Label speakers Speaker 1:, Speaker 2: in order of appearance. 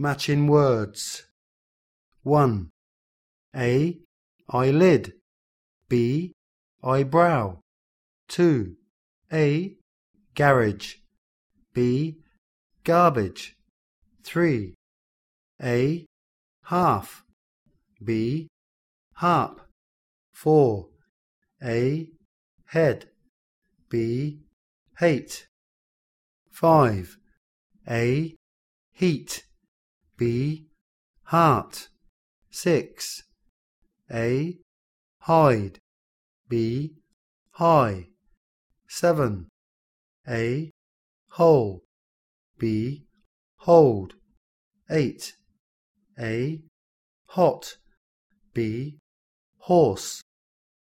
Speaker 1: Matching words. 1. A. Eyelid. B. Eyebrow. 2. A. Garage. B. Garbage. 3. A. Half. B. Harp. 4. A. Head. B. Hate. 5. A. Heat. B. Heart. 6. A. Hide. B. High. 7. A. Hole. B. Hold. 8. A. Hot. B. Horse.